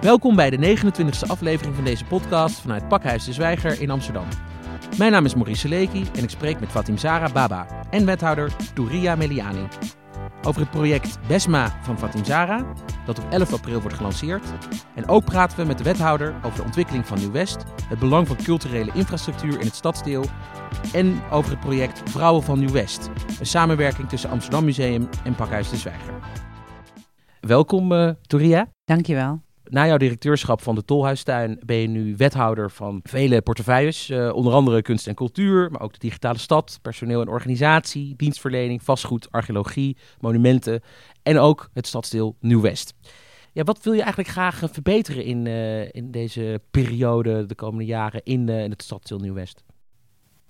Welkom bij de 29e aflevering van deze podcast vanuit Pakhuis de Zwijger in Amsterdam. Mijn naam is Maurice Leki en ik spreek met Fatim Zara Baba en wethouder Touria Meliani. Over het project BESMA van Fatim Zara, dat op 11 april wordt gelanceerd. En ook praten we met de wethouder over de ontwikkeling van Nieuw-West, het belang van culturele infrastructuur in het stadsdeel en over het project Vrouwen van Nieuw-West, een samenwerking tussen Amsterdam Museum en Pakhuis de Zwijger. Welkom uh, Touria. Dankjewel. Na jouw directeurschap van de Tolhuistuin ben je nu wethouder van vele portefeuilles. Uh, onder andere kunst en cultuur, maar ook de digitale stad, personeel en organisatie, dienstverlening, vastgoed, archeologie, monumenten en ook het stadsdeel Nieuw-West. Ja, wat wil je eigenlijk graag verbeteren in, uh, in deze periode, de komende jaren, in, uh, in het stadsdeel Nieuw-West?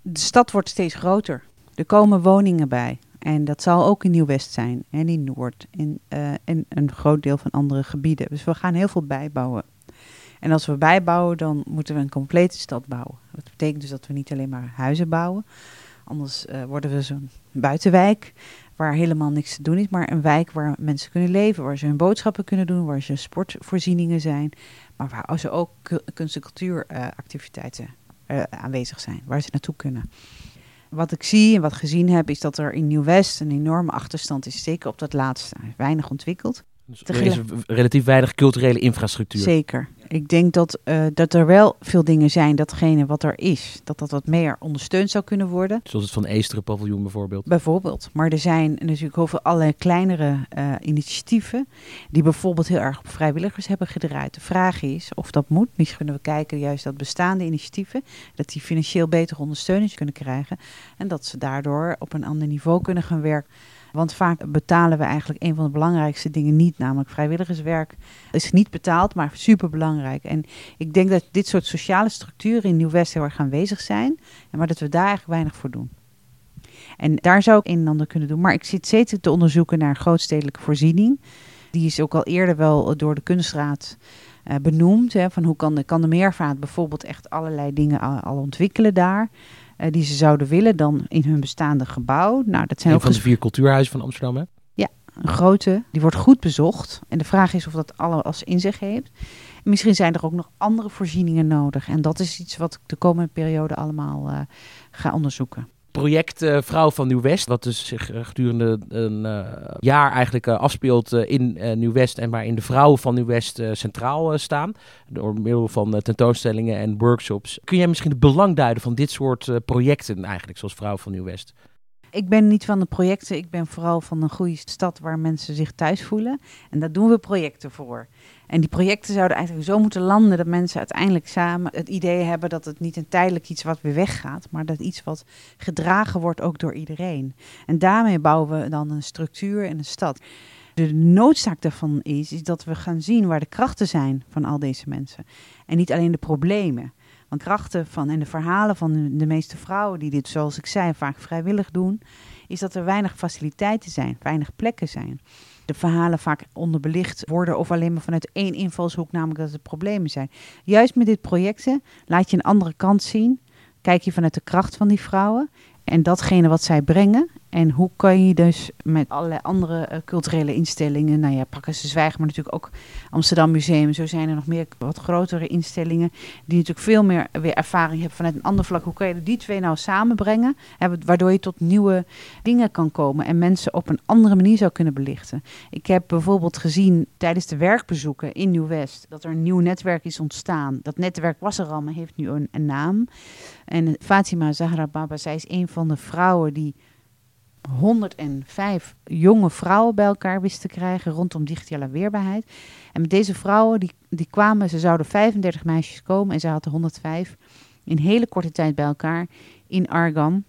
De stad wordt steeds groter. Er komen woningen bij. En dat zal ook in Nieuw-West zijn en in Noord en, en een groot deel van andere gebieden. Dus we gaan heel veel bijbouwen. En als we bijbouwen, dan moeten we een complete stad bouwen. Dat betekent dus dat we niet alleen maar huizen bouwen. Anders uh, worden we zo'n buitenwijk waar helemaal niks te doen is, maar een wijk waar mensen kunnen leven, waar ze hun boodschappen kunnen doen, waar ze sportvoorzieningen zijn, maar waar ze ook kunst- en cultuuractiviteiten uh, aanwezig zijn, waar ze naartoe kunnen wat ik zie en wat gezien heb, is dat er in Nieuw-West een enorme achterstand is. Zeker op dat laatste. Weinig ontwikkeld. Dus er is relatief weinig culturele infrastructuur. Zeker. Ik denk dat, uh, dat er wel veel dingen zijn, datgene wat er is, dat dat wat meer ondersteund zou kunnen worden. Zoals het Van Eesteren paviljoen bijvoorbeeld. Bijvoorbeeld. Maar er zijn natuurlijk heel veel allerlei kleinere uh, initiatieven die bijvoorbeeld heel erg op vrijwilligers hebben gedraaid. De vraag is of dat moet. Misschien kunnen we kijken juist dat bestaande initiatieven, dat die financieel beter ondersteuning kunnen krijgen en dat ze daardoor op een ander niveau kunnen gaan werken. Want vaak betalen we eigenlijk een van de belangrijkste dingen niet, namelijk vrijwilligerswerk. is niet betaald, maar super belangrijk. En ik denk dat dit soort sociale structuren in Nieuw-West heel erg aanwezig zijn, maar dat we daar eigenlijk weinig voor doen. En daar zou ik een en ander kunnen doen. Maar ik zit steeds te onderzoeken naar grootstedelijke voorziening. Die is ook al eerder wel door de kunstraad uh, benoemd. Hè, van hoe kan de, kan meervaart bijvoorbeeld echt allerlei dingen al ontwikkelen daar. Uh, die ze zouden willen dan in hun bestaande gebouw. Nou, dat zijn een ook van de vier cultuurhuizen van Amsterdam, hè? Ja, een grote. Die wordt goed bezocht. En de vraag is of dat alles in zich heeft. En misschien zijn er ook nog andere voorzieningen nodig. En dat is iets wat ik de komende periode allemaal uh, ga onderzoeken project uh, Vrouw van Nieuw-West, wat dus zich gedurende een uh, jaar eigenlijk afspeelt in Nieuw-West en waarin de vrouwen van Nieuw-West centraal staan, door middel van tentoonstellingen en workshops. Kun jij misschien het belang duiden van dit soort projecten eigenlijk, zoals Vrouw van Nieuw-West? Ik ben niet van de projecten, ik ben vooral van een goede stad waar mensen zich thuis voelen. En daar doen we projecten voor. En die projecten zouden eigenlijk zo moeten landen dat mensen uiteindelijk samen het idee hebben dat het niet een tijdelijk iets wat weer weggaat, maar dat iets wat gedragen wordt ook door iedereen. En daarmee bouwen we dan een structuur in een stad. De noodzaak daarvan is, is dat we gaan zien waar de krachten zijn van al deze mensen. En niet alleen de problemen. Krachten van en de verhalen van de meeste vrouwen die dit, zoals ik zei, vaak vrijwillig doen, is dat er weinig faciliteiten zijn, weinig plekken zijn de verhalen vaak onderbelicht worden of alleen maar vanuit één invalshoek, namelijk dat er problemen zijn. Juist met dit projecten laat je een andere kant zien. Kijk je vanuit de kracht van die vrouwen en datgene wat zij brengen. En hoe kan je dus met allerlei andere uh, culturele instellingen, nou ja, pakken ze zwijgen, maar natuurlijk ook Amsterdam Museum. Zo zijn er nog meer wat grotere instellingen die natuurlijk veel meer weer ervaring hebben vanuit een ander vlak. Hoe kan je die twee nou samenbrengen, waardoor je tot nieuwe dingen kan komen en mensen op een andere manier zou kunnen belichten. Ik heb bijvoorbeeld gezien tijdens de werkbezoeken in Nieuw-West dat er een nieuw netwerk is ontstaan. Dat netwerk was er al, maar heeft nu een, een naam. En Fatima Zahra Baba, zij is een van de vrouwen die 105 jonge vrouwen bij elkaar wist te krijgen rondom digitale weerbaarheid. En met deze vrouwen, die, die kwamen, ze zouden 35 meisjes komen en ze hadden 105 in hele korte tijd bij elkaar in Argan.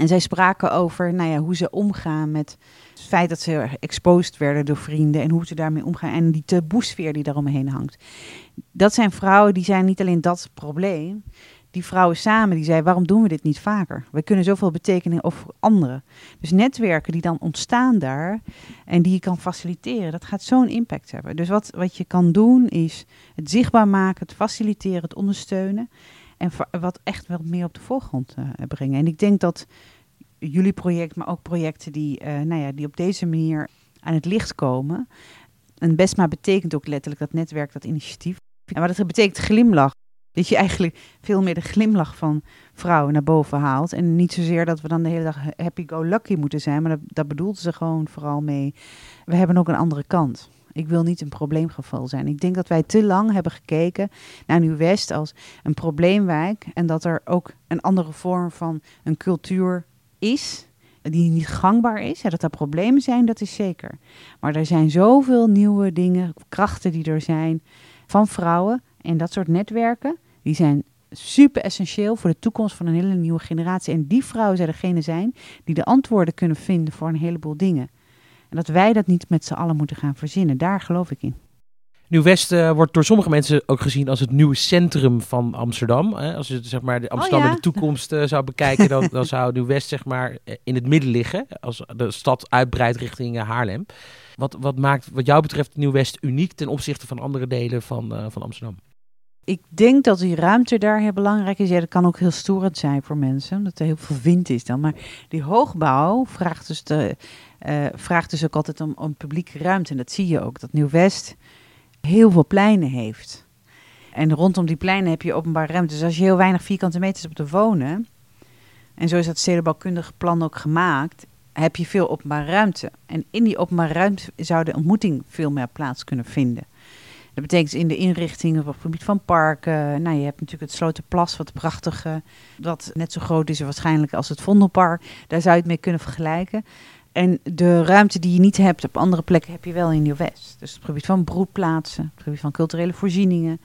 En zij spraken over nou ja, hoe ze omgaan met het feit dat ze exposed werden door vrienden en hoe ze daarmee omgaan en die taboesfeer die daaromheen hangt. Dat zijn vrouwen die zijn niet alleen dat probleem, die vrouwen samen die zei: waarom doen we dit niet vaker? We kunnen zoveel betekenen over anderen. Dus netwerken die dan ontstaan daar en die je kan faciliteren, dat gaat zo'n impact hebben. Dus wat, wat je kan doen is het zichtbaar maken, het faciliteren, het ondersteunen en wat echt wel meer op de voorgrond uh, brengen. En ik denk dat jullie project, maar ook projecten die, eh, nou ja, die op deze manier aan het licht komen. En BESMA betekent ook letterlijk dat netwerk, dat initiatief. En wat het betekent glimlach. Dat je eigenlijk veel meer de glimlach van vrouwen naar boven haalt. En niet zozeer dat we dan de hele dag happy-go-lucky moeten zijn. Maar dat, dat ze gewoon vooral mee. We hebben ook een andere kant. Ik wil niet een probleemgeval zijn. Ik denk dat wij te lang hebben gekeken naar Nieuw-West als een probleemwijk. En dat er ook een andere vorm van een cultuur is die niet gangbaar is. Ja, dat er problemen zijn, dat is zeker. Maar er zijn zoveel nieuwe dingen, krachten die er zijn van vrouwen. En dat soort netwerken, die zijn super essentieel voor de toekomst van een hele nieuwe generatie. En die vrouwen zijn degene zijn die de antwoorden kunnen vinden voor een heleboel dingen. En dat wij dat niet met z'n allen moeten gaan verzinnen. Daar geloof ik in. Nieuw-West uh, wordt door sommige mensen ook gezien als het nieuwe centrum van Amsterdam. Hè? Als je zeg maar, de Amsterdam oh, in de toekomst uh, zou bekijken, dan, dan zou Nieuw-West zeg maar, eh, in het midden liggen. Als de stad uitbreidt richting Haarlem. Wat, wat maakt wat jou betreft Nieuw-West uniek ten opzichte van andere delen van, van Amsterdam? Ik denk dat die ruimte daar heel belangrijk is. Ja, dat kan ook heel storend zijn voor mensen, omdat er heel veel wind is dan. Maar die hoogbouw vraagt dus, de, uh, vraagt dus ook altijd om, om publieke ruimte. En dat zie je ook, dat Nieuw-West heel veel pleinen heeft. En rondom die pleinen heb je openbare ruimte. Dus als je heel weinig vierkante meters hebt te wonen, en zo is dat stedenbouwkundige plan ook gemaakt, heb je veel openbare ruimte. En in die openbare ruimte zou de ontmoeting veel meer plaats kunnen vinden. Dat betekent in de inrichtingen op het gebied van parken. Nou, je hebt natuurlijk het Slotenplas, wat prachtig, wat net zo groot is waarschijnlijk als het Vondelpark. Daar zou je het mee kunnen vergelijken. En de ruimte die je niet hebt op andere plekken heb je wel in Nieuw-West. Dus het gebied van broedplaatsen, het gebied van culturele voorzieningen.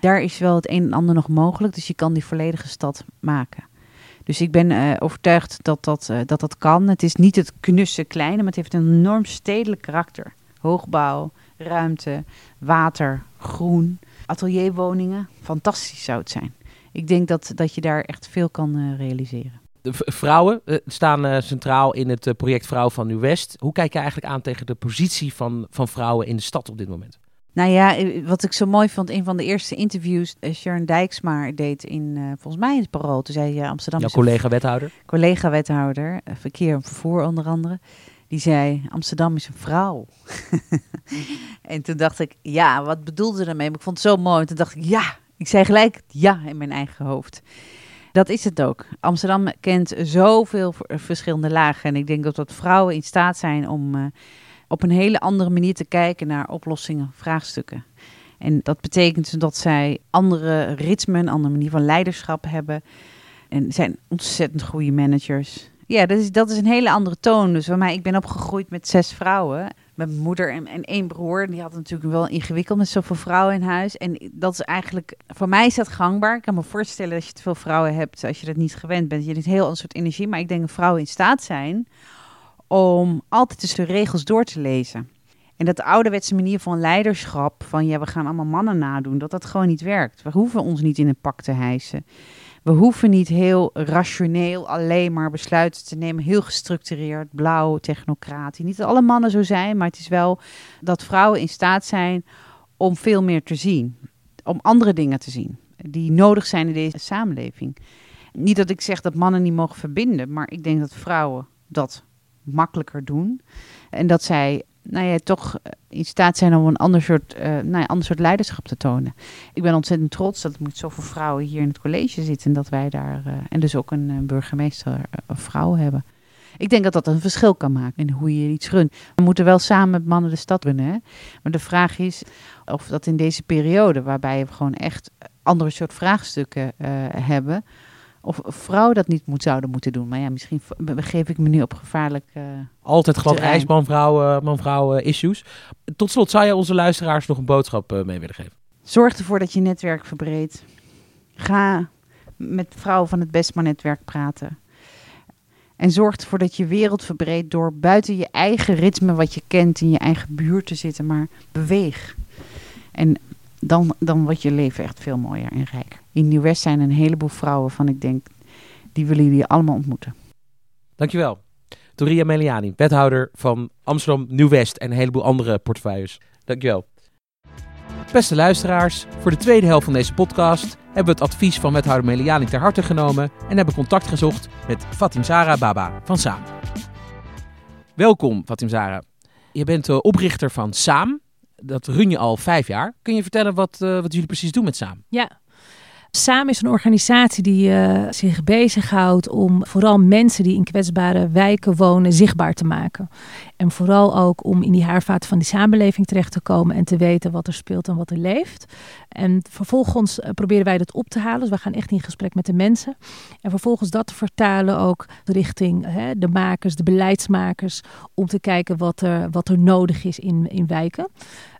Daar is wel het een en ander nog mogelijk, dus je kan die volledige stad maken. Dus ik ben uh, overtuigd dat dat, uh, dat dat kan. Het is niet het knusse kleine, maar het heeft een enorm stedelijk karakter. Hoogbouw, ruimte, water, groen, atelierwoningen. Fantastisch zou het zijn. Ik denk dat, dat je daar echt veel kan uh, realiseren. De vrouwen staan centraal in het project Vrouw van Nieuw-West. Hoe kijk je eigenlijk aan tegen de positie van, van vrouwen in de stad op dit moment? Nou ja, wat ik zo mooi vond, een van de eerste interviews Sharon Dijksma deed in, uh, volgens mij in het Parool. Toen zei je Amsterdam... Jouw collega-wethouder? Collega-wethouder, verkeer en vervoer onder andere. Die zei, Amsterdam is een vrouw. en toen dacht ik, ja, wat bedoelde ze daarmee? Maar ik vond het zo mooi. Toen dacht ik, ja, ik zei gelijk ja in mijn eigen hoofd. Dat is het ook. Amsterdam kent zoveel verschillende lagen. En ik denk dat dat vrouwen in staat zijn om... Uh, op een hele andere manier te kijken naar oplossingen, vraagstukken. En dat betekent dat zij andere ritmen, een andere manier van leiderschap hebben. En zijn ontzettend goede managers. Ja, dat is, dat is een hele andere toon. Dus voor mij, ik ben opgegroeid met zes vrouwen. Mijn moeder en, en één broer. Die had natuurlijk wel ingewikkeld met zoveel vrouwen in huis. En dat is eigenlijk, voor mij is dat gangbaar. Ik kan me voorstellen dat je te veel vrouwen hebt, als je dat niet gewend bent. Je hebt een heel ander soort energie. Maar ik denk dat vrouwen in staat zijn om altijd tussen de regels door te lezen. En dat de ouderwetse manier van leiderschap, van ja, we gaan allemaal mannen nadoen, dat dat gewoon niet werkt. We hoeven ons niet in een pak te hijsen. We hoeven niet heel rationeel alleen maar besluiten te nemen, heel gestructureerd, blauw, technocratisch. Niet dat alle mannen zo zijn, maar het is wel dat vrouwen in staat zijn om veel meer te zien. Om andere dingen te zien die nodig zijn in deze samenleving. Niet dat ik zeg dat mannen niet mogen verbinden, maar ik denk dat vrouwen dat makkelijker doen. En dat zij nou ja, toch eh, in staat zijn om een ander soort, uh, nou ja, ander soort leiderschap te tonen. Ik ben ontzettend trots dat er zoveel vrouwen hier in het college zitten. En dat wij daar, uh, en dus ook een burgemeester of vrouw hebben. Ik denk dat dat een verschil kan maken in hoe je iets runt. We moeten wel samen met mannen de stad runnen. Hè? Maar de vraag is of dat in deze periode, waarbij we gewoon echt andere soort vraagstukken hebben of vrouwen dat niet moet, zouden moeten doen. Maar ja, misschien geef ik me nu op gevaarlijk. Uh, Altijd glad ijs, man-vrouw man issues. Tot slot, zou je onze luisteraars nog een boodschap uh, mee willen geven? Zorg ervoor dat je netwerk verbreedt. Ga met vrouwen van het Bestma-netwerk praten. En zorg ervoor dat je wereld verbreedt door buiten je eigen ritme, wat je kent, in je eigen buurt te zitten. Maar beweeg. En dan, dan wordt je leven echt veel mooier en rijker. In Nieuw-West zijn een heleboel vrouwen van ik denk, die willen jullie allemaal ontmoeten. Dankjewel. Toria Meliani, wethouder van Amsterdam Nieuw-West en een heleboel andere portefeuilles. Dankjewel. Beste luisteraars, voor de tweede helft van deze podcast hebben we het advies van wethouder Meliani ter harte genomen en hebben contact gezocht met Fatim Zara Baba van Saam. Welkom Fatim Zara. Je bent de oprichter van Saam. Dat run je al vijf jaar. Kun je vertellen wat, uh, wat jullie precies doen met Saam? Ja, Samen is een organisatie die uh, zich bezighoudt om vooral mensen die in kwetsbare wijken wonen zichtbaar te maken. En vooral ook om in die haarvaten van die samenleving terecht te komen en te weten wat er speelt en wat er leeft. En vervolgens uh, proberen wij dat op te halen. Dus we gaan echt in gesprek met de mensen. En vervolgens dat te vertalen ook richting hè, de makers, de beleidsmakers, om te kijken wat er, wat er nodig is in, in wijken.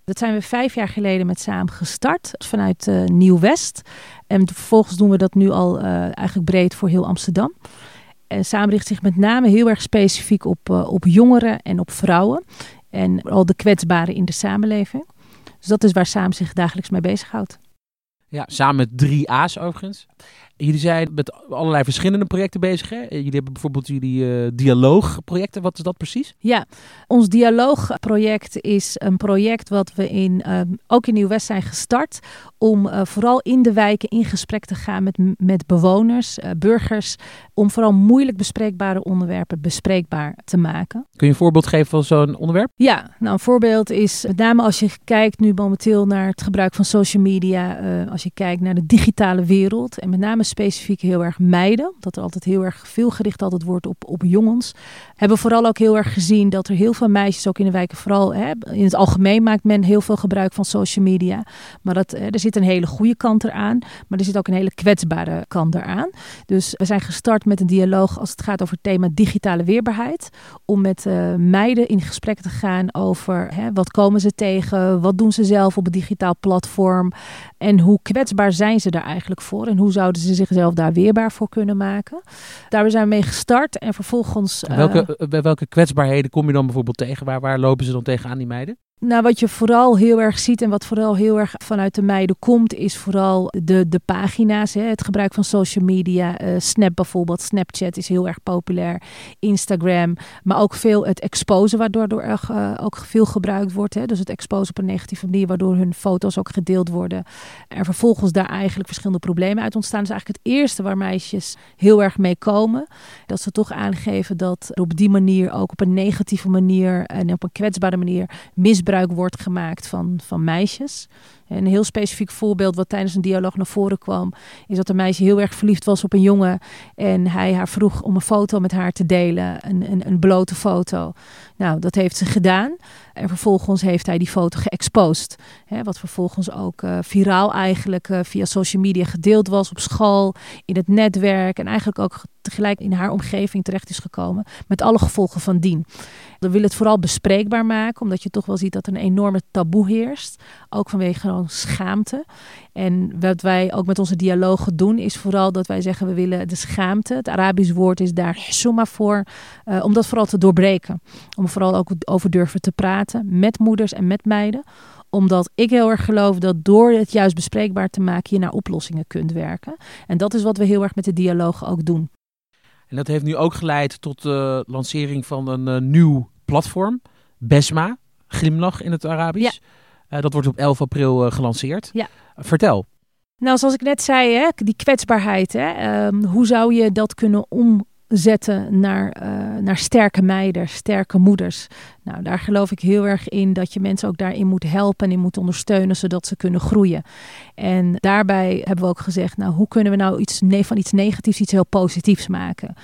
Dat zijn we vijf jaar geleden met samen gestart vanuit uh, Nieuw-West. En vervolgens doen we dat nu al uh, eigenlijk breed voor heel Amsterdam. En samen richt zich met name heel erg specifiek op, uh, op jongeren en op vrouwen. En al de kwetsbaren in de samenleving. Dus dat is waar Samen zich dagelijks mee bezighoudt. Ja, samen met drie A's overigens. Jullie zijn met allerlei verschillende projecten bezig. Hè? Jullie hebben bijvoorbeeld jullie uh, dialoogprojecten. Wat is dat precies? Ja, ons dialoogproject is een project wat we in, uh, ook in Nieuw-West zijn gestart. Om uh, vooral in de wijken in gesprek te gaan met, met bewoners, eh, burgers. Om vooral moeilijk bespreekbare onderwerpen bespreekbaar te maken. Kun je een voorbeeld geven van zo'n onderwerp? Ja, nou een voorbeeld is met name als je kijkt nu momenteel naar het gebruik van social media. Eh, als je kijkt naar de digitale wereld. En met name specifiek heel erg meiden. Dat er altijd heel erg veel gericht altijd wordt op, op jongens. Hebben vooral ook heel erg gezien dat er heel veel meisjes ook in de wijken, vooral hè, in het algemeen maakt men heel veel gebruik van social media. Maar dat, er zit een hele goede kant eraan, maar er zit ook een hele kwetsbare kant eraan. Dus we zijn gestart met een dialoog als het gaat over het thema digitale weerbaarheid. Om met uh, meiden in gesprek te gaan over hè, wat komen ze tegen, wat doen ze zelf op een digitaal platform en hoe kwetsbaar zijn ze daar eigenlijk voor en hoe zouden ze zichzelf daar weerbaar voor kunnen maken. Daar zijn we mee gestart en vervolgens... welke, uh, bij welke kwetsbaarheden kom je dan bijvoorbeeld tegen? Waar, waar lopen ze dan tegenaan, die meiden? Nou, wat je vooral heel erg ziet en wat vooral heel erg vanuit de meiden komt, is vooral de, de pagina's. Hè? Het gebruik van social media. Uh, Snap bijvoorbeeld, Snapchat is heel erg populair. Instagram, maar ook veel het exposen, waardoor er uh, ook veel gebruikt wordt. Hè? Dus het exposen op een negatieve manier, waardoor hun foto's ook gedeeld worden. En vervolgens daar eigenlijk verschillende problemen uit ontstaan. Dat is eigenlijk het eerste waar meisjes heel erg mee komen. Dat ze toch aangeven dat er op die manier ook op een negatieve manier en op een kwetsbare manier misbruik wordt gemaakt van, van meisjes. Een heel specifiek voorbeeld wat tijdens een dialoog naar voren kwam, is dat een meisje heel erg verliefd was op een jongen en hij haar vroeg om een foto met haar te delen, een, een, een blote foto. Nou, dat heeft ze gedaan en vervolgens heeft hij die foto geëxposed. Hè, wat vervolgens ook uh, viraal eigenlijk uh, via social media gedeeld was op school, in het netwerk en eigenlijk ook tegelijk in haar omgeving terecht is gekomen met alle gevolgen van dien. We willen het vooral bespreekbaar maken, omdat je toch wel ziet dat er een enorme taboe heerst, ook vanwege gewoon schaamte. En wat wij ook met onze dialogen doen, is vooral dat wij zeggen we willen de schaamte. Het Arabisch woord is daar summa voor, uh, om dat vooral te doorbreken. Om vooral ook over durven te praten met moeders en met meiden omdat ik heel erg geloof dat door het juist bespreekbaar te maken je naar oplossingen kunt werken. En dat is wat we heel erg met de dialoog ook doen. En dat heeft nu ook geleid tot de lancering van een uh, nieuw platform, Besma, glimlach in het Arabisch. Ja. Uh, dat wordt op 11 april uh, gelanceerd. Ja. Vertel. Nou, zoals ik net zei, hè, die kwetsbaarheid. Hè, um, hoe zou je dat kunnen omzetten naar, uh, naar sterke meiden, sterke moeders? Nou, daar geloof ik heel erg in dat je mensen ook daarin moet helpen en in moet ondersteunen, zodat ze kunnen groeien. En daarbij hebben we ook gezegd, nou, hoe kunnen we nou iets van iets negatiefs iets heel positiefs maken?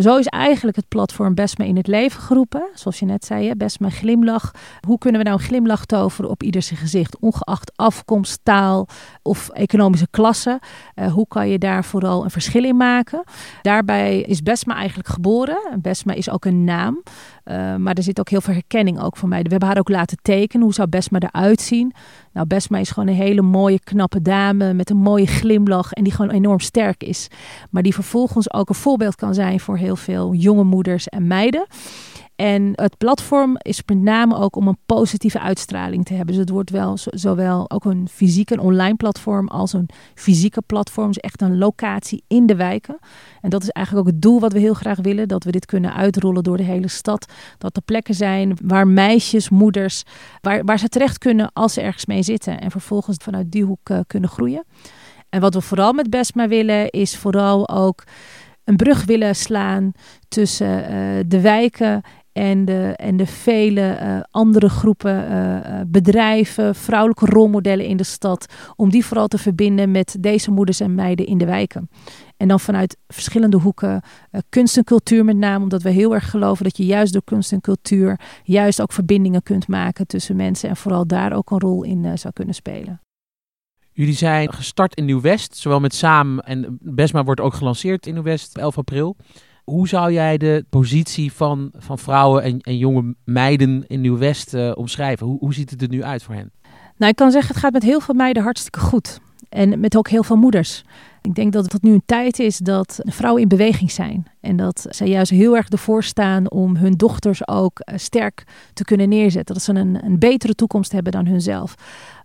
Zo is eigenlijk het platform Besma in het leven geroepen. Zoals je net zei, Besma glimlach. Hoe kunnen we nou een glimlach toveren op ieder zijn gezicht? Ongeacht afkomst, taal of economische klasse. Uh, hoe kan je daar vooral een verschil in maken? Daarbij is Besma eigenlijk geboren. Besma is ook een naam. Uh, maar er zit ook heel veel herkenning ook van mij. We hebben haar ook laten tekenen. Hoe zou Besma eruit zien? Nou, Besma is gewoon een hele mooie, knappe dame met een mooie glimlach en die gewoon enorm sterk is. Maar die vervolgens ook een voorbeeld kan zijn voor heel veel jonge moeders en meiden. En het platform is met name ook om een positieve uitstraling te hebben. Dus het wordt wel zowel ook een fysieke en online platform als een fysieke platform. Dus echt een locatie in de wijken. En dat is eigenlijk ook het doel wat we heel graag willen. Dat we dit kunnen uitrollen door de hele stad. Dat er plekken zijn waar meisjes, moeders, waar, waar ze terecht kunnen als ze ergens mee zitten. En vervolgens vanuit die hoek uh, kunnen groeien. En wat we vooral met Bestma willen, is vooral ook een brug willen slaan tussen uh, de wijken en de, en de vele uh, andere groepen uh, bedrijven, vrouwelijke rolmodellen in de stad, om die vooral te verbinden met deze moeders en meiden in de wijken. En dan vanuit verschillende hoeken, kunst en cultuur met name, omdat we heel erg geloven dat je juist door kunst en cultuur juist ook verbindingen kunt maken tussen mensen en vooral daar ook een rol in zou kunnen spelen. Jullie zijn gestart in Nieuw-West, zowel met Saam en Besma wordt ook gelanceerd in Nieuw-West 11 april. Hoe zou jij de positie van, van vrouwen en, en jonge meiden in Nieuw-West uh, omschrijven? Hoe, hoe ziet het er nu uit voor hen? Nou, ik kan zeggen, het gaat met heel veel meiden hartstikke goed. En met ook heel veel moeders. Ik denk dat het nu een tijd is dat vrouwen in beweging zijn. En dat zij juist heel erg ervoor staan om hun dochters ook uh, sterk te kunnen neerzetten. Dat ze een, een betere toekomst hebben dan hunzelf.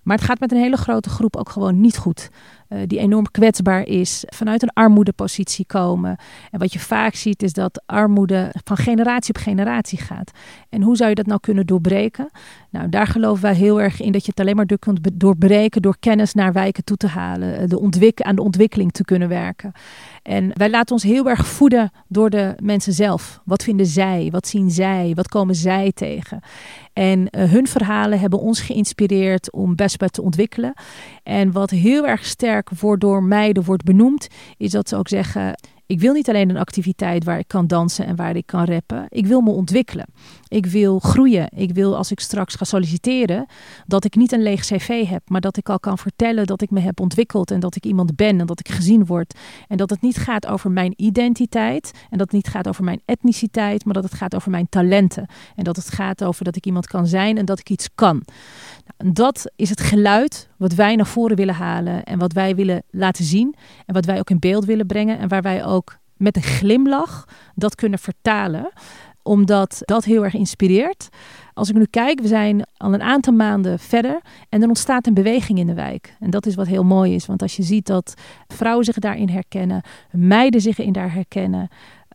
Maar het gaat met een hele grote groep ook gewoon niet goed. Uh, die enorm kwetsbaar is, vanuit een armoedepositie komen. En wat je vaak ziet is dat armoede van generatie op generatie gaat. En hoe zou je dat nou kunnen doorbreken? Nou, daar geloven wij heel erg in dat je het alleen maar door kunt doorbreken door kennis naar wijken toe te halen, eh, de ontwik aan de ontwikkeling te kunnen werken. En wij laten ons heel erg voeden door de mensen zelf. Wat vinden zij? Wat zien zij? Wat komen zij tegen? En uh, hun verhalen hebben ons geïnspireerd om BESPA te ontwikkelen. En wat heel erg sterk wordt door meiden wordt benoemd, is dat ze ook zeggen: ik wil niet alleen een activiteit waar ik kan dansen en waar ik kan rappen. Ik wil me ontwikkelen. Ik wil groeien. Ik wil als ik straks ga solliciteren, dat ik niet een leeg cv heb, maar dat ik al kan vertellen dat ik me heb ontwikkeld en dat ik iemand ben en dat ik gezien word. En dat het niet gaat over mijn identiteit en dat het niet gaat over mijn etniciteit, maar dat het gaat over mijn talenten. En dat het gaat over dat ik iemand kan zijn en dat ik iets kan. Nou, dat is het geluid wat wij naar voren willen halen en wat wij willen laten zien en wat wij ook in beeld willen brengen en waar wij ook met een glimlach dat kunnen vertalen omdat dat heel erg inspireert. Als ik nu kijk, we zijn al een aantal maanden verder en er ontstaat een beweging in de wijk. En dat is wat heel mooi is, want als je ziet dat vrouwen zich daarin herkennen, meiden zich in daar herkennen,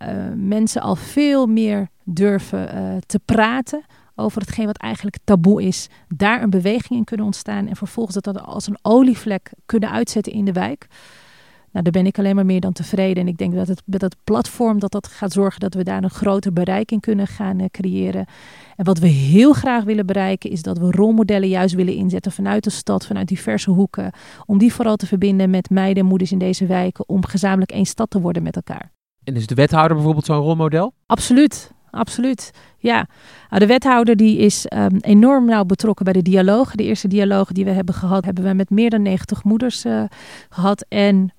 uh, mensen al veel meer durven uh, te praten over hetgeen wat eigenlijk taboe is, daar een beweging in kunnen ontstaan en vervolgens dat, dat als een olievlek kunnen uitzetten in de wijk. Nou, daar ben ik alleen maar meer dan tevreden. En ik denk dat het dat platform dat dat gaat zorgen dat we daar een groter bereik in kunnen gaan uh, creëren. En wat we heel graag willen bereiken is dat we rolmodellen juist willen inzetten vanuit de stad, vanuit diverse hoeken. Om die vooral te verbinden met meiden en moeders in deze wijken om gezamenlijk één stad te worden met elkaar. En is de wethouder bijvoorbeeld zo'n rolmodel? Absoluut absoluut. Ja, nou, de wethouder die is um, enorm nauw betrokken bij de dialoog. De eerste dialoog die we hebben gehad, hebben we met meer dan 90 moeders uh, gehad. En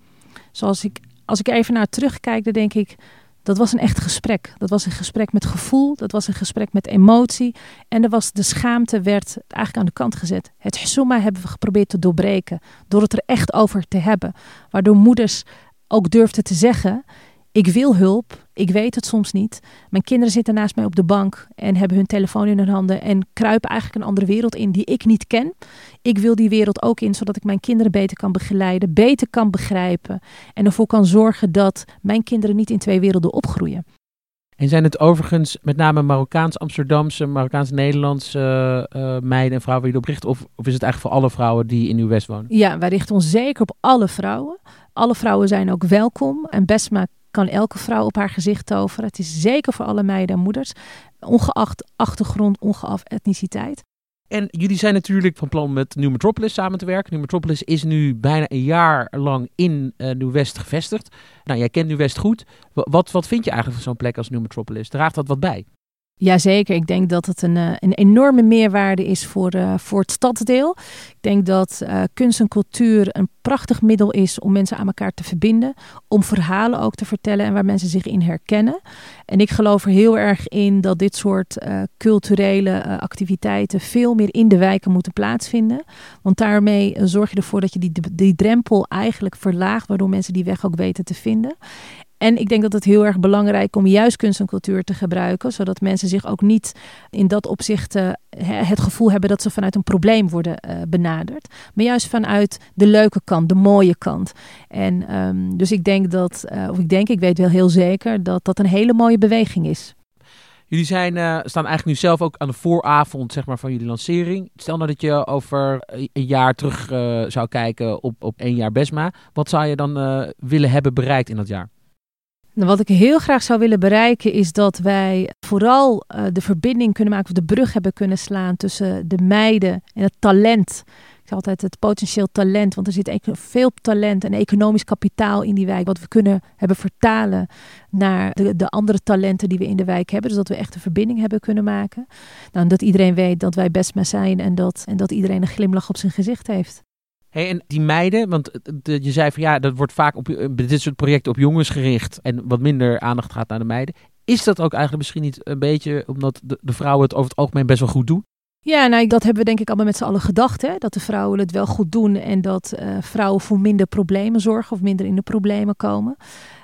zoals ik, als ik even naar terugkijk, dan denk ik, dat was een echt gesprek. Dat was een gesprek met gevoel, dat was een gesprek met emotie. En er was, de schaamte werd eigenlijk aan de kant gezet. Het hsuma hebben we geprobeerd te doorbreken, door het er echt over te hebben. Waardoor moeders ook durfden te zeggen, ik wil hulp, ik weet het soms niet. Mijn kinderen zitten naast mij op de bank en hebben hun telefoon in hun handen en kruipen eigenlijk een andere wereld in die ik niet ken. Ik wil die wereld ook in, zodat ik mijn kinderen beter kan begeleiden, beter kan begrijpen en ervoor kan zorgen dat mijn kinderen niet in twee werelden opgroeien. En zijn het overigens met name Marokkaans-Amsterdamse, Marokkaans-Nederlandse uh, meiden en vrouwen die erop richten? Of, of is het eigenlijk voor alle vrouwen die in uw West wonen? Ja, wij richten ons zeker op alle vrouwen. Alle vrouwen zijn ook welkom. En Besma kan elke vrouw op haar gezicht toveren. Het is zeker voor alle meiden en moeders, ongeacht achtergrond, ongeacht etniciteit. En jullie zijn natuurlijk van plan met New Metropolis samen te werken. New Metropolis is nu bijna een jaar lang in uh, Nieuw-West gevestigd. Nou, jij kent Nieuw-West goed. Wat, wat vind je eigenlijk van zo'n plek als New Metropolis? Draagt dat wat bij? Jazeker, ik denk dat het een, eh, een enorme meerwaarde is voor, uh, voor het stadsdeel. Ik denk dat uh, kunst en cultuur een prachtig middel is om mensen aan elkaar te verbinden. Om verhalen ook te vertellen en waar mensen zich in herkennen. En ik geloof er heel erg in dat dit soort culturele activiteiten veel meer in de wijken moeten plaatsvinden. Want daarmee zorg je ervoor dat je die, die drempel eigenlijk verlaagt, waardoor mensen die weg ook weten te vinden. En ik denk dat het heel erg belangrijk om juist kunst en cultuur te gebruiken, zodat mensen zich ook niet in dat opzicht het gevoel hebben dat ze vanuit een probleem worden uh, benaderd, maar juist vanuit de leuke kant, de mooie kant. En um, dus ik denk dat, uh, of ik denk, ik weet wel heel zeker dat dat een hele mooie beweging is. Jullie zijn, uh, staan eigenlijk nu zelf ook aan de vooravond zeg maar, van jullie lancering. Stel nou dat je over een jaar terug zou kijken op, op één jaar Besma. Wat zou je dan willen hebben bereikt in dat jaar? Nou, wat ik heel graag zou willen bereiken is dat wij vooral de verbinding kunnen maken, of de brug hebben kunnen slaan tussen de meiden en het talent altijd het potentieel talent, want er zit veel talent en economisch kapitaal in die wijk, wat we kunnen hebben vertalen naar de, de andere talenten die we in de wijk hebben. Dus dat we echt een verbinding hebben kunnen maken. Nou, dat iedereen weet dat wij best maar zijn en dat, en dat iedereen een glimlach op zijn gezicht heeft. Hey, en die meiden, want de, je zei van ja, dat wordt vaak op dit soort projecten op jongens gericht en wat minder aandacht gaat naar de meiden. Is dat ook eigenlijk misschien niet een beetje omdat de, de vrouwen het over het algemeen best wel goed doen? Ja, nou, dat hebben we denk ik allemaal met z'n allen gedacht. Hè? Dat de vrouwen het wel goed doen en dat uh, vrouwen voor minder problemen zorgen of minder in de problemen komen.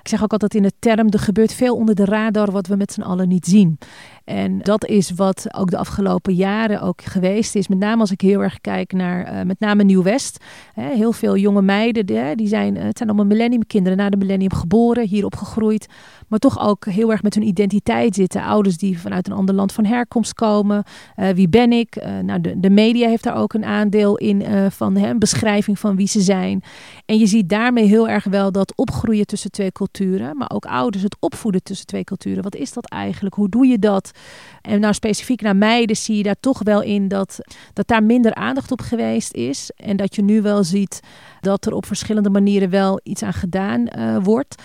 Ik zeg ook altijd in de term, er gebeurt veel onder de radar wat we met z'n allen niet zien. En dat is wat ook de afgelopen jaren ook geweest is. Met name als ik heel erg kijk naar uh, met name Nieuw-West. Heel veel jonge meiden, die, die zijn, het zijn allemaal millenniumkinderen na de millennium geboren, hier opgegroeid. Maar toch ook heel erg met hun identiteit zitten. Ouders die vanuit een ander land van herkomst komen. Uh, wie ben ik? Nou, de, de, media heeft daar ook een aandeel in van hè, beschrijving van wie ze zijn. En je ziet daarmee heel erg wel dat opgroeien tussen twee culturen. Maar ook ouders het opvoeden tussen twee culturen. Wat is dat eigenlijk? Hoe doe je dat? En nou specifiek naar meiden zie je daar toch wel in dat, dat daar minder aandacht op geweest is. En dat je nu wel ziet dat er op verschillende manieren wel iets aan gedaan wordt.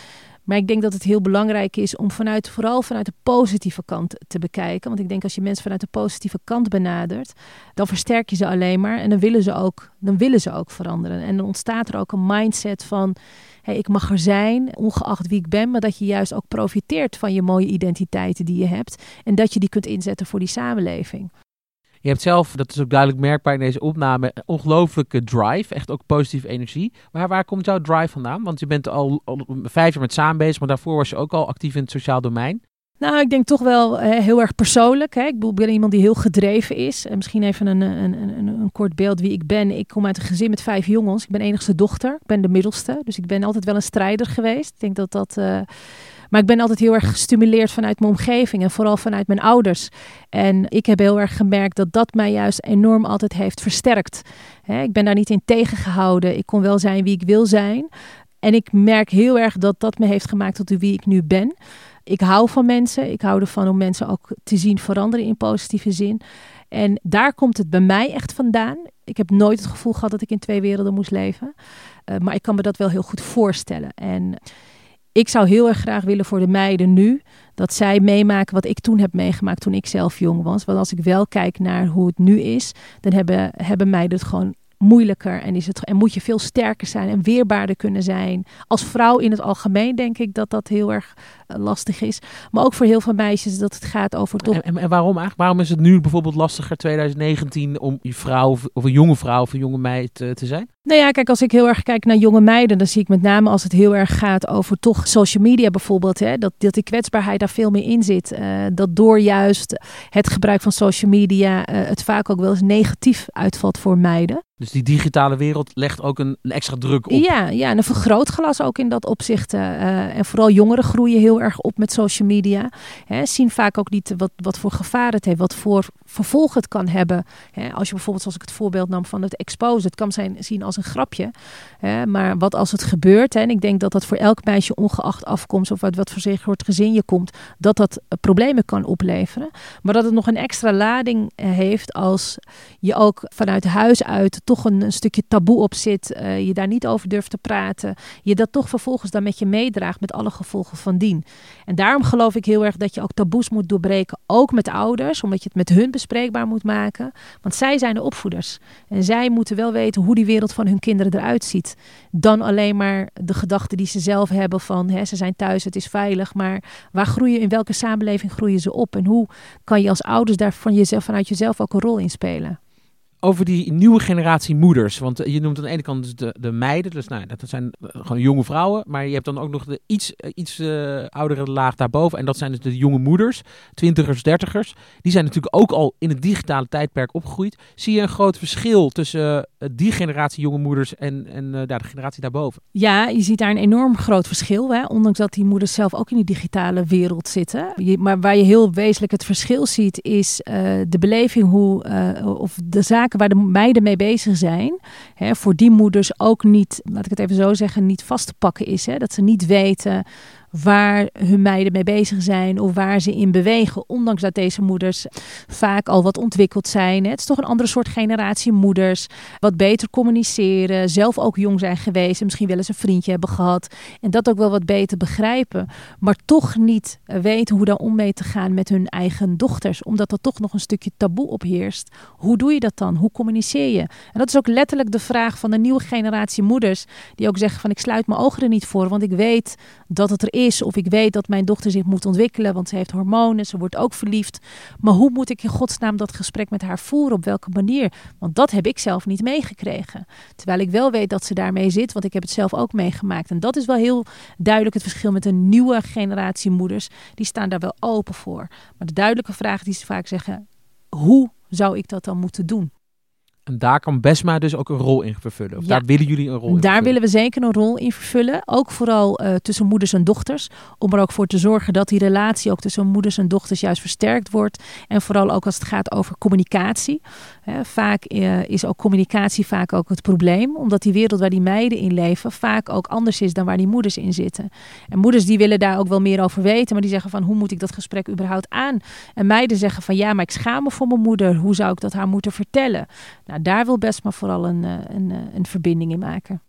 Maar ik denk dat het heel belangrijk is om vanuit, vooral vanuit de positieve kant te bekijken. Want ik denk als je mensen vanuit de positieve kant benadert, dan versterk je ze alleen maar. En dan willen ze ook, dan willen ze ook veranderen. En dan ontstaat er ook een mindset van. Hey, ik mag er zijn, ongeacht wie ik ben, maar dat je juist ook profiteert van je mooie identiteiten die je hebt. En dat je die kunt inzetten voor die samenleving. Je hebt zelf, dat is ook duidelijk merkbaar in deze opname, een ongelooflijke drive. Echt ook positieve energie. Maar waar komt jouw drive vandaan? Want je bent al, al vijf jaar met samen bezig, maar daarvoor was je ook al actief in het sociaal domein. Nou, ik denk toch wel heel erg persoonlijk. Hè. Ik ben iemand die heel gedreven is. En misschien even een, een, een, een, kort beeld wie ik ben. Ik kom uit een gezin met vijf jongens. Ik ben enigste dochter. Ik ben de middelste. Dus ik ben altijd wel een strijder geweest. Ik denk dat dat... Uh, maar ik ben altijd heel erg gestimuleerd vanuit mijn omgeving en vooral vanuit mijn ouders. En ik heb heel erg gemerkt dat dat mij juist enorm altijd heeft versterkt. ik ben daar niet in tegengehouden. Ik kon wel zijn wie ik wil zijn. En ik merk heel erg dat dat me heeft gemaakt tot wie ik nu ben. Ik hou van mensen. Ik hou ervan om mensen ook te zien veranderen in positieve zin. En daar komt het bij mij echt vandaan. Ik heb nooit het gevoel gehad dat ik in twee werelden moest leven. Uh, maar ik kan me dat wel heel goed voorstellen. En ik zou heel erg graag willen voor de meiden nu dat zij meemaken wat ik toen heb meegemaakt toen ik zelf jong was. Want als ik wel kijk naar hoe het nu is, dan hebben, hebben meiden het gewoon moeilijker en, is het, en moet je veel sterker zijn en weerbaarder kunnen zijn. Als vrouw in het algemeen denk ik dat dat heel erg uh, lastig is. Maar ook voor heel veel meisjes dat het gaat over toch... En, en, waarom eigenlijk? Waarom is het nu bijvoorbeeld lastiger 2019 om je vrouw of een jonge vrouw of een jonge meid uh, te zijn? Nou ja, kijk, als ik heel erg kijk naar jonge meiden, dan zie ik met name als het heel erg gaat over toch social media bijvoorbeeld, hè, dat, dat die kwetsbaarheid daar veel meer in zit. Uh, dat door juist het gebruik van social media uh, het vaak ook wel eens negatief uitvalt voor meiden. Dus die digitale wereld legt ook een, een extra druk op. Ja, ja, en een vergrootglas ook in dat opzicht. Uh, en vooral jongeren groeien heel erg op met social media. Hè, zien vaak ook niet wat, wat voor gevaar het heeft, wat voor vervolg het kan hebben. Hè, als je bijvoorbeeld, zoals ik het voorbeeld nam van het expose, het kan zijn zien als een grapje. Hè, maar wat als het gebeurt, hè, en ik denk dat dat voor elk meisje ongeacht afkomst of uit wat voor zich wordt gezin je komt, dat dat problemen kan opleveren. Maar dat het nog een extra lading eh, heeft als je ook vanuit huis uit toch een, stukje taboe op zit, uh, je daar niet over durft te praten, je dat toch vervolgens dan met je meedraagt met alle gevolgen van dien. En daarom geloof ik heel erg dat je ook taboes moet doorbreken, ook met ouders, omdat je het met hun bespreekbaar moet maken. Want zij zijn de opvoeders. En zij moeten wel weten hoe die wereld van hun kinderen eruit ziet. Dan alleen maar de gedachten die ze zelf hebben van hè, ze zijn thuis, het is veilig. Maar waar groeien, in welke samenleving groeien ze op? En hoe kan je als ouders daar van jezelf, vanuit jezelf ook een rol in spelen? over die nieuwe generatie moeders. Want je noemt aan de ene kant dus de, de meiden. Dus nou, dat zijn gewoon jonge vrouwen. Maar je hebt dan ook nog de iets, iets oudere laag daarboven. En dat zijn dus de jonge moeders. Twintigers, dertigers. Die zijn natuurlijk ook al in het digitale tijdperk opgegroeid. Zie je een groot verschil tussen die generatie jonge moeders en, en de generatie daarboven? Ja, je ziet daar een enorm groot verschil. Hè? Ondanks dat die moeders zelf ook in die digitale wereld zitten. maar waar je heel wezenlijk het verschil ziet, is de beleving hoe, of de zaken waar de meiden mee bezig zijn, hè, voor die moeders ook niet, laat ik het even zo zeggen, niet vast te pakken is. Hè? Dat ze niet weten waar hun meiden mee bezig zijn of waar ze in bewegen. Ondanks dat deze moeders vaak al wat ontwikkeld zijn. Het is toch een andere soort generatie moeders. Wat beter communiceren, zelf ook jong zijn geweest. En misschien wel eens een vriendje hebben gehad. En dat ook wel wat beter begrijpen. Maar toch niet weten hoe daar om mee te gaan met hun eigen dochters. Omdat er toch nog een stukje taboe op heerst. Hoe doe je dat dan? Hoe communiceer je? En dat is ook letterlijk de vraag van de nieuwe generatie moeders. Die ook zeggen van ik sluit mijn ogen er niet voor. Want ik weet dat het er is. Of ik weet dat mijn dochter zich moet ontwikkelen, want ze heeft hormonen, ze wordt ook verliefd. Maar hoe moet ik in godsnaam dat gesprek met haar voeren? Op welke manier? Want dat heb ik zelf niet meegekregen. Terwijl ik wel weet dat ze daarmee zit, want ik heb het zelf ook meegemaakt. En dat is wel heel duidelijk het verschil met een nieuwe generatie moeders. Die staan daar wel open voor. Maar de duidelijke vraag die ze vaak zeggen, hoe zou ik dat dan moeten doen? En daar kan Besma dus ook een rol in vervullen. Of daar willen jullie een rol in Daar willen we zeker een rol in vervullen. Ook vooral uh, tussen moeders en dochters. Om er ook voor te zorgen dat die relatie ook tussen moeders en dochters juist versterkt wordt. En vooral ook als het gaat over communicatie. vaak uh, is ook communicatie vaak ook het probleem. Omdat die wereld waar die meiden in leven vaak ook anders is dan waar die moeders in zitten. En moeders die willen daar ook wel meer over weten. Maar die zeggen van hoe moet ik dat gesprek überhaupt aan? En meiden zeggen van ja, maar ik schaam me voor mijn moeder. Hoe zou ik dat haar moeten vertellen? Nou, daar wil Besma vooral een, eh, een, eh, een verbinding in maken.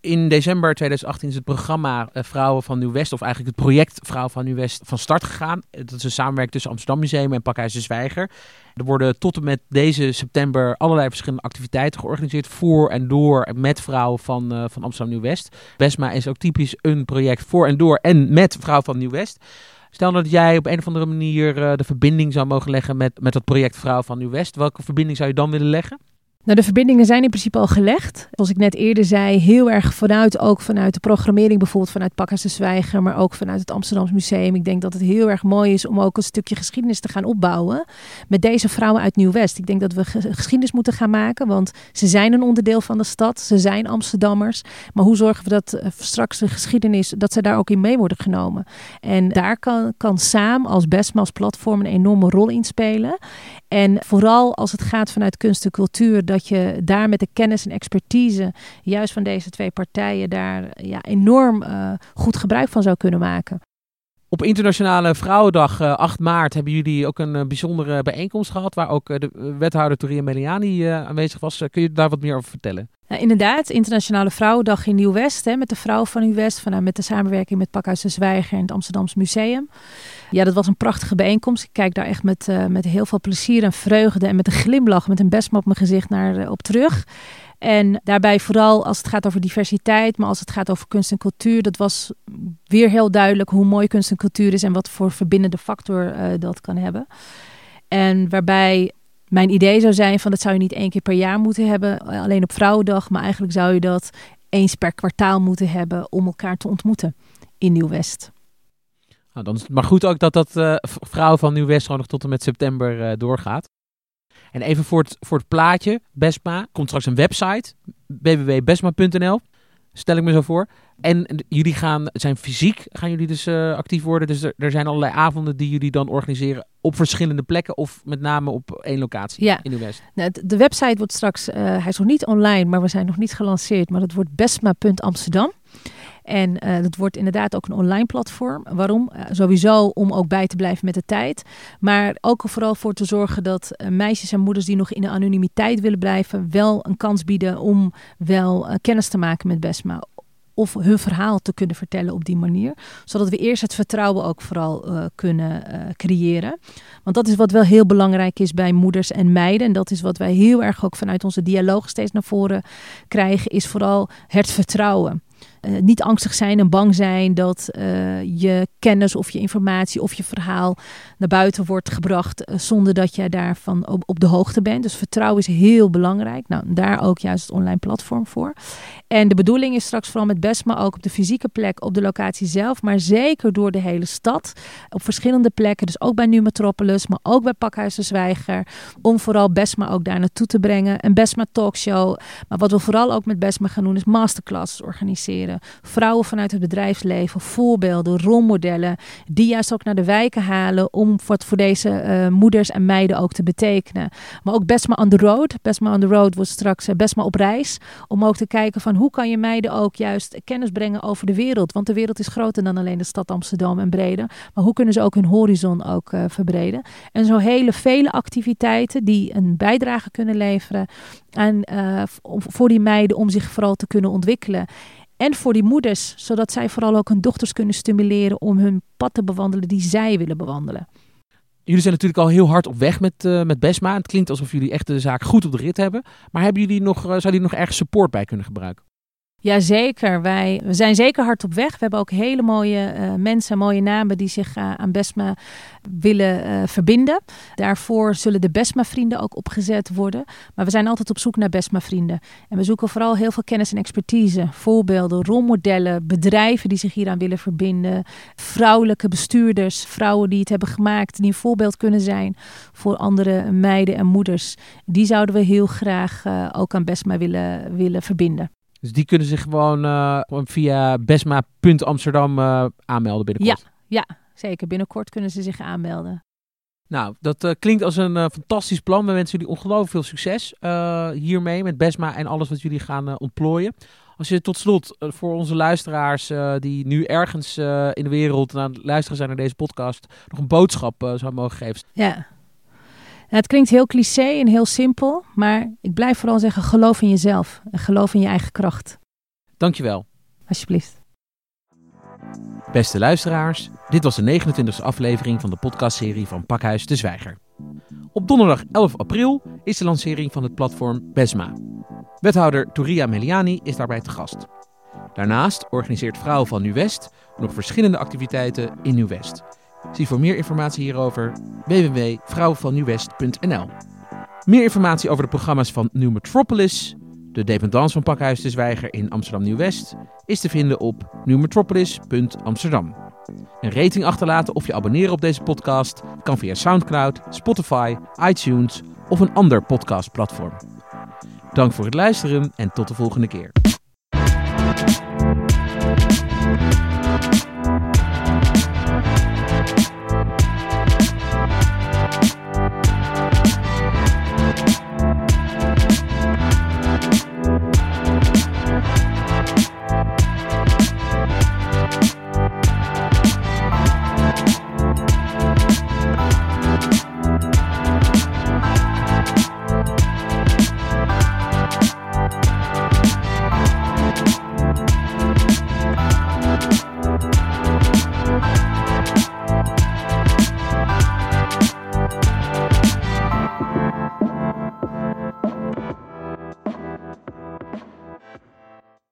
In december 2018 is het programma eh, Vrouwen van Nieuw-West, of eigenlijk het project Vrouwen van Nieuw-West, van start gegaan. Dat is een samenwerking tussen Amsterdam Museum en Pakhuis de Zwijger. Er worden tot en met deze september allerlei verschillende activiteiten georganiseerd voor en door en met vrouwen van, van Amsterdam Nieuw-West. Besma is ook typisch een project voor en door en met vrouwen van Nieuw-West. Stel dat jij op een of andere manier de verbinding zou mogen leggen met, met dat project Vrouw van Nieuw-West. Welke verbinding zou je dan willen leggen? Nou, de verbindingen zijn in principe al gelegd. Zoals ik net eerder zei, heel erg vanuit, ook vanuit de programmering, bijvoorbeeld vanuit Pakhuis de Zwijger, maar ook vanuit het Amsterdams Museum. Ik denk dat het heel erg mooi is om ook een stukje geschiedenis te gaan opbouwen met deze vrouwen uit Nieuw-West. Ik denk dat we geschiedenis moeten gaan maken, want ze zijn een onderdeel van de stad, ze zijn Amsterdammers. Maar hoe zorgen we dat uh, straks de geschiedenis, dat ze daar ook in mee worden genomen? En daar kan, kan SAAM als BESMA als platform een enorme rol in spelen. En vooral als het gaat vanuit kunst en cultuur, dat je daar met de kennis en expertise, juist van deze twee partijen, daar ja, enorm uh, goed gebruik van zou kunnen maken. Op Internationale Vrouwendag uh, 8 maart hebben jullie ook een uh, bijzondere bijeenkomst gehad, waar ook de wethouder Toria Meliani aanwezig was. kun je daar wat meer over vertellen? Nou, inderdaad, Internationale Vrouwendag in Nieuw-West, met de vrouwen van Nieuw-West, vanuit met de samenwerking met Pakhuis de Zwijger en het Amsterdams Museum. Ja, dat was een prachtige bijeenkomst. Ik kijk daar echt met, uh, met heel veel plezier en vreugde en met een glimlach, met een besma op mijn gezicht naar, uh, op terug. En daarbij vooral als het gaat over diversiteit, maar als het gaat over kunst en cultuur, dat was weer heel duidelijk hoe mooi kunst en cultuur is en wat voor verbindende factor uh, dat kan hebben. En waarbij mijn idee zou zijn van dat zou je niet één keer per jaar moeten hebben, alleen op Vrouwendag, maar eigenlijk zou je dat eens per kwartaal moeten hebben om elkaar te ontmoeten in Nieuw-West. Nou, dan is het maar goed ook dat dat uh, vrouw van Nieuw-West gewoon nog tot en met september uh, doorgaat. En even voor het, voor het plaatje, Besma, komt straks een website, www.besma.nl, stel ik me zo voor. En jullie gaan, zijn fysiek, gaan jullie dus uh, actief worden. Dus er, er, zijn allerlei avonden die jullie dan organiseren op verschillende plekken of met name op één locatie ja. in Nieuw-West. Nou, de website wordt straks, hij is nog niet online, maar we zijn nog niet gelanceerd. Maar het wordt besma.amsterdam. En uh, dat wordt inderdaad ook een online platform. Waarom? Uh, sowieso om ook bij te blijven met de tijd. Maar ook vooral voor te zorgen dat uh, meisjes en moeders die nog in de anonimiteit willen blijven, wel een kans bieden om wel kennis te maken met Besma of hun verhaal te kunnen vertellen op die manier. Zodat we eerst het vertrouwen ook vooral kunnen creëren. Want dat is wat wel heel belangrijk is bij moeders en meiden. En dat is wat wij heel erg ook vanuit onze dialoog steeds naar voren krijgen, is vooral het vertrouwen. Uh, niet angstig zijn en bang zijn dat uh, je kennis of je informatie of je verhaal naar buiten wordt gebracht uh, zonder dat jij daarvan op, op, de hoogte bent. Dus vertrouwen is heel belangrijk. Nou, daar ook juist het online platform voor. En de bedoeling is straks vooral met Besma ook op de fysieke plek, op de locatie zelf, maar zeker door de hele stad. Op verschillende plekken, dus ook bij Nu Metropolis, maar ook bij Pakhuis de Zwijger. Om vooral Besma ook daar naartoe te brengen. Een Besma talkshow. Maar wat we vooral ook met Besma gaan doen is masterclasses organiseren. Vrouwen vanuit het bedrijfsleven, voorbeelden, rolmodellen. Die juist ook naar de wijken halen om wat voor deze uh, moeders en meiden ook te betekenen. Maar ook Besma on the road. Besma on the road wordt straks uh, Besma op reis. Om ook te kijken van hoe kan je meiden ook juist kennis brengen over de wereld. Want de wereld is groter dan alleen de stad Amsterdam en Brede. Maar hoe kunnen ze ook hun horizon ook uh, verbreden? En zo hele vele activiteiten die een bijdrage kunnen leveren uh, voor die meiden om zich vooral te kunnen ontwikkelen. En voor die moeders, zodat zij vooral ook hun dochters kunnen stimuleren om hun pad te bewandelen die zij willen bewandelen. Jullie zijn natuurlijk al heel hard op weg met, uh, met Besma. Het klinkt alsof jullie echt de zaak goed op de rit hebben. Maar hebben jullie nog, uh, zouden jullie nog ergens support bij kunnen gebruiken? Jazeker, wij we zijn zeker hard op weg. We hebben ook hele mooie uh, mensen, mooie namen die zich uh, aan Besma willen uh, verbinden. Daarvoor zullen de Besma-vrienden ook opgezet worden. Maar we zijn altijd op zoek naar Besma-vrienden. En we zoeken vooral heel veel kennis en expertise. Voorbeelden, rolmodellen, bedrijven die zich hieraan willen verbinden. Vrouwelijke bestuurders, vrouwen die het hebben gemaakt, die een voorbeeld kunnen zijn voor andere meiden en moeders. Die zouden we heel graag ook aan Besma willen, willen verbinden. Dus die kunnen zich gewoon uh, via besma.amsterdam uh, aanmelden binnenkort? Ja, ja, zeker. Binnenkort kunnen ze zich aanmelden. Nou, dat uh, klinkt als een fantastisch plan. We wensen jullie ongelooflijk veel succes hiermee met Besma en alles wat jullie gaan ontplooien. Als je tot slot voor onze luisteraars die nu ergens in de wereld aan het luisteren zijn naar deze podcast nog een boodschap zou mogen geven. Ja. Nou, het klinkt heel cliché en heel simpel, maar ik blijf vooral zeggen: geloof in jezelf en geloof in je eigen kracht. Dankjewel. Alsjeblieft. Beste luisteraars, dit was de 29e aflevering van de podcastserie van Pakhuis de Zwijger. Op donderdag 11 april is de lancering van het platform Besma. Wethouder Touria Meliani is daarbij te gast. Daarnaast organiseert Vrouwen van Nu-West nog verschillende activiteiten in Nieuw-West. Zie voor meer informatie hierover www.vrouwenvannieuwwest.nl. Meer informatie over de programma's van New Metropolis, de dependance van Pakhuis de Zwijger in Amsterdam Nieuw-West, is te vinden op newmetropolis.amsterdam. Een rating achterlaten of je abonneren op deze podcast kan via SoundCloud, Spotify, iTunes of een ander podcastplatform. Dank voor het luisteren en tot de volgende keer.